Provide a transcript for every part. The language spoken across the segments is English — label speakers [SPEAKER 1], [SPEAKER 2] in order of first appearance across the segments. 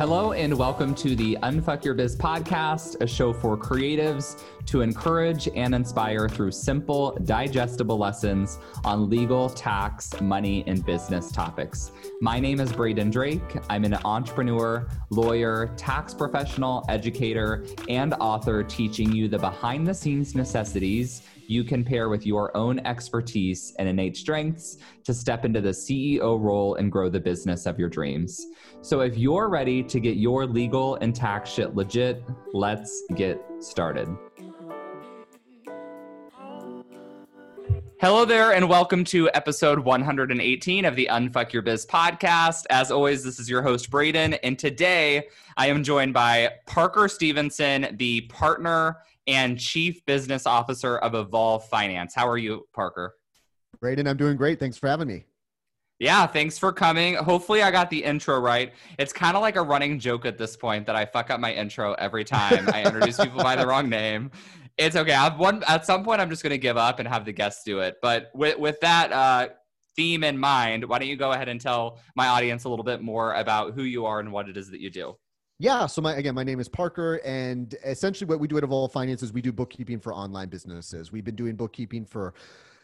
[SPEAKER 1] Hello, and welcome to the Unfuck Your Biz podcast, a show for creatives to encourage and inspire through simple, digestible lessons on legal, tax, money, and business topics. My name is Braden Drake. I'm an entrepreneur, lawyer, tax professional, educator, and author teaching you the behind the scenes necessities you can pair with your own expertise and innate strengths to step into the CEO role and grow the business of your dreams. So if you're ready to get your legal and tax shit legit, let's get started. Hello there, and welcome to episode 118 of the Unfuck Your Biz podcast. As always, this is your host, Braden, and today I am joined by Parker Stevenson, the partner and Chief Business Officer of Evolve Finance. How are you, Parker?
[SPEAKER 2] Braden, I'm doing great. Thanks for having me.
[SPEAKER 1] Yeah, thanks for coming. Hopefully, I got the intro right. It's kind of like a running joke at this point that I fuck up my intro every time I introduce people by the wrong name. It's okay. I've one at some point. I'm just going to give up and have the guests do it. But with with that uh, theme in mind, why don't you go ahead and tell my audience a little bit more about who you are and what it is that you do?
[SPEAKER 2] Yeah. So my again, my name is Parker, and essentially what we do at Evolve Finance is we do bookkeeping for online businesses. We've been doing bookkeeping for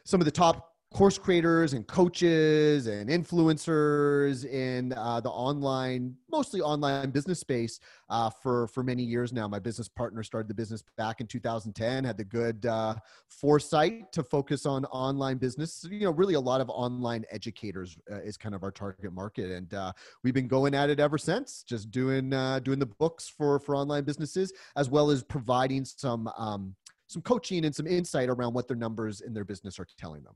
[SPEAKER 2] some of the top course creators and coaches and influencers in uh, the online mostly online business space uh, for for many years now. My business partner started the business back in 2010 had the good uh, foresight to focus on online business. You know really a lot of online educators uh, is kind of our target market and uh, we've been going at it ever since just doing uh, doing the books for for online businesses as well as providing some um, some coaching and some insight around what their numbers in their business are telling them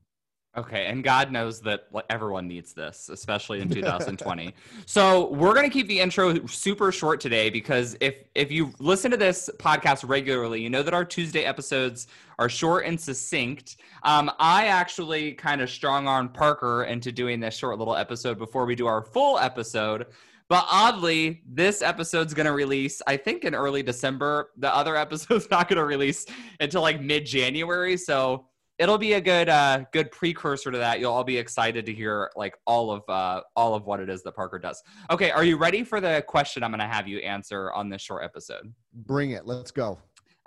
[SPEAKER 1] Okay, and God knows that everyone needs this, especially in 2020. so we're going to keep the intro super short today because if if you listen to this podcast regularly, you know that our Tuesday episodes are short and succinct. Um, I actually kind of strong arm Parker into doing this short little episode before we do our full episode. But oddly, this episode's going to release, I think, in early December. The other episode's not going to release until like mid January. So it'll be a good uh, good precursor to that. You'll all be excited to hear like all of uh, all of what it is that Parker does. Okay, are you ready for the question I'm going to have you answer on this short episode?
[SPEAKER 2] Bring it. Let's go.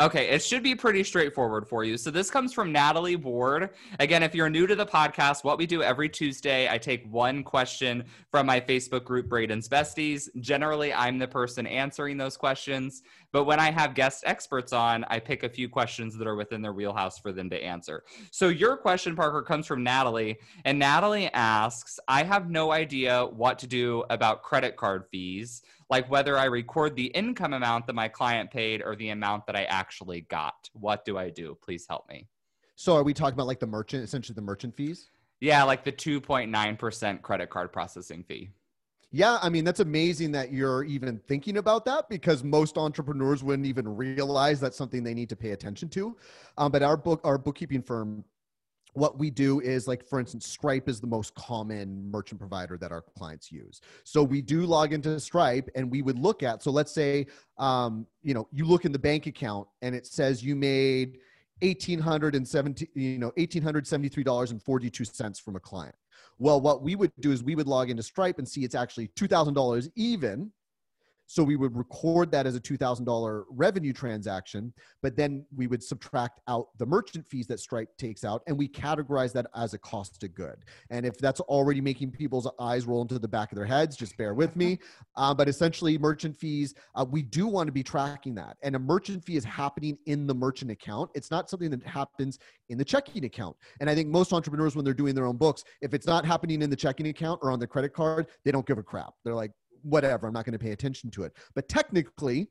[SPEAKER 1] Okay, it should be pretty straightforward for you. So this comes from Natalie Ward. Again, if you're new to the podcast, what we do every Tuesday, I take one question from my Facebook group, Braden's Besties. Generally, I'm the person answering those questions, but when I have guest experts on, I pick a few questions that are within their wheelhouse for them to answer. So your question, Parker, comes from Natalie, and Natalie asks, I have no idea what to do about credit card fees like whether I record the income amount that my client paid or the amount that I actually got. What do I do? Please help me.
[SPEAKER 2] So are we talking about like the merchant, essentially the merchant fees?
[SPEAKER 1] Yeah, like the 2.9% credit card processing fee.
[SPEAKER 2] Yeah, I mean, that's amazing that you're even thinking about that because most entrepreneurs wouldn't even realize that's something they need to pay attention to. Um, but our book, our bookkeeping firm what we do is like for instance stripe is the most common merchant provider that our clients use. So we do log into stripe and we would look at so let's say um, you know you look in the bank account and it says you made 1870 you know $1873.42 from a client. Well what we would do is we would log into stripe and see it's actually $2000 even so we would record that as a $2,000 revenue transaction, but then we would subtract out the merchant fees that Stripe takes out and we categorize that as a cost of good. And if that's already making people's eyes roll into the back of their heads, just bear with me. Uh, but essentially, merchant fees, uh, we do want to be tracking that. And a merchant fee is happening in the merchant account. It's not something that happens in the checking account. And I think most entrepreneurs, when they're doing their own books, if it's not happening in the checking account or on their credit card, they don't give a crap. They're like, whatever, I'm not going to pay attention to it. But technically,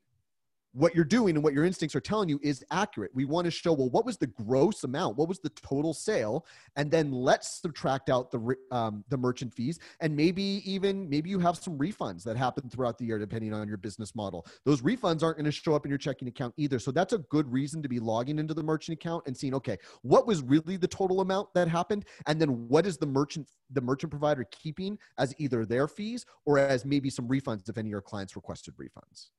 [SPEAKER 2] what you're doing and what your instincts are telling you is accurate. We want to show, well, what was the gross amount? What was the total sale? And then let's subtract out the um, the merchant fees, and maybe even maybe you have some refunds that happen throughout the year, depending on your business model. Those refunds aren't going to show up in your checking account either. So that's a good reason to be logging into the merchant account and seeing, okay, what was really the total amount that happened, and then what is the merchant the merchant provider keeping as either their fees or as maybe some refunds if any of your clients requested refunds.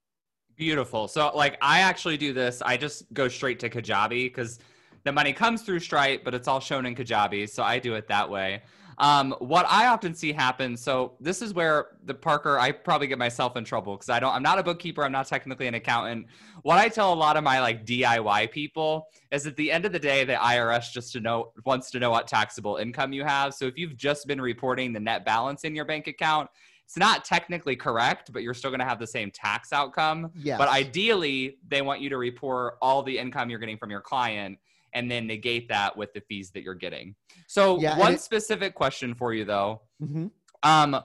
[SPEAKER 1] Beautiful. So, like, I actually do this. I just go straight to Kajabi because the money comes through Stripe, but it's all shown in Kajabi. So I do it that way. Um, what I often see happen, so this is where the Parker, I probably get myself in trouble because I don't, I'm not a bookkeeper, I'm not technically an accountant. What I tell a lot of my like DIY people is at the end of the day, the IRS just to know wants to know what taxable income you have. So if you've just been reporting the net balance in your bank account, it's not technically correct, but you're still going to have the same tax outcome.
[SPEAKER 2] Yes.
[SPEAKER 1] But ideally, they want you to report all the income you're getting from your client and then negate that with the fees that you're getting. So,
[SPEAKER 2] Yeah,
[SPEAKER 1] one
[SPEAKER 2] it-
[SPEAKER 1] specific question for you though.
[SPEAKER 2] Mhm.
[SPEAKER 1] Um,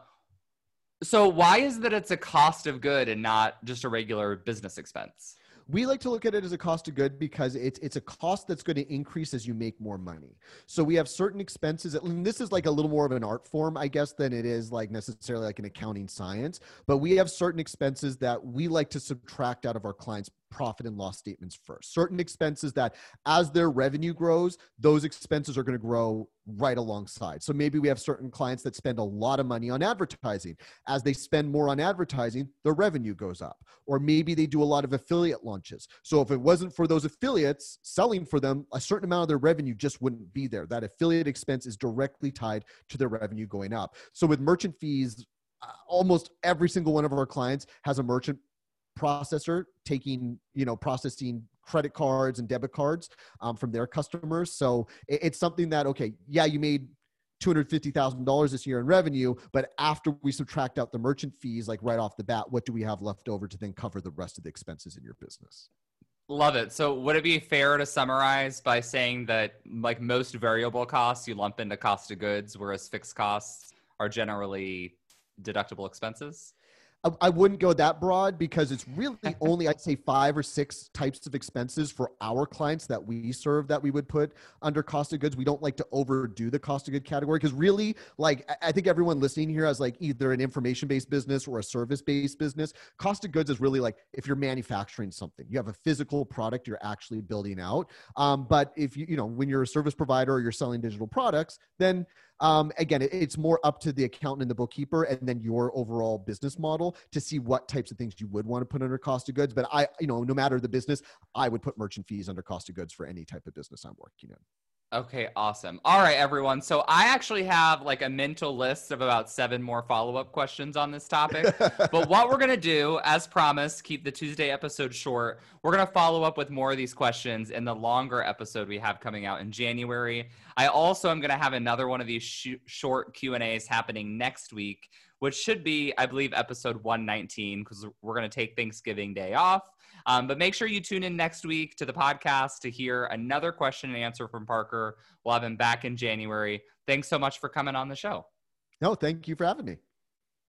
[SPEAKER 1] so why is that it's a cost of good and not just a regular business expense?
[SPEAKER 2] We like to look at it as a cost of good because it's it's a cost that's going to increase as you make more money. So we have certain expenses. And this is like a little more of an art form, I guess, than it is like necessarily like an accounting science. But we have certain expenses that we like to subtract out of our clients' profit and loss statements first. Certain expenses that, as their revenue grows, those expenses are going to grow right alongside. So maybe we have certain clients that spend a lot of money on advertising. As they spend more on advertising, their revenue goes up. Or maybe they do a lot of affiliate launches. So if it wasn't for those affiliates selling for them, a certain amount of their revenue just wouldn't be there. That affiliate expense is directly tied to their revenue going up. So with merchant fees, uh, almost every single one of our clients has a merchant processor taking you know processing credit cards and debit cards um, from their customers so it- it's something that okay yeah you made $250,000 this year in revenue, but after we subtract out the merchant fees, like right off the bat, what do we have left over to then cover the rest of the expenses in your business?
[SPEAKER 1] Love it. So would it be fair to summarize by saying that like most variable costs you lump into cost of goods, whereas fixed costs are generally deductible expenses?
[SPEAKER 2] I, I wouldn't go that broad because it's really only I'd say five or six types of expenses for our clients that we serve that we would put under cost of goods. We don't like to overdo the cost of good category because really, like I- think everyone listening here has like either an information based business or a service based business. Cost of goods is really like if you're manufacturing something, you have a physical product you're actually building out. Um, but if you you know when you're a service provider or you're selling digital products, then um, again, it- it's more up to the accountant and the bookkeeper, and then your overall business model to see what types of things you would want to put under cost of goods. But I, you know, no matter the business, I would put merchant fees under cost of goods for any type of business I'm working in.
[SPEAKER 1] Okay, awesome. All right, everyone. So I actually have like a mental list of about seven more follow up questions on this topic. but what we're going to do, as promised, keep the Tuesday episode short. We're going to follow up with more of these questions in the longer episode we have coming out in January. I also am going to have another one of these sh- short Q&As happening next week, which should be, I believe, episode 119 because we're going to take Thanksgiving Day off. Um, but make sure you tune in next week to the podcast to hear another question and answer from Parker. We'll have him back in January. Thanks so much for coming on the show.
[SPEAKER 2] No, thank you for having me.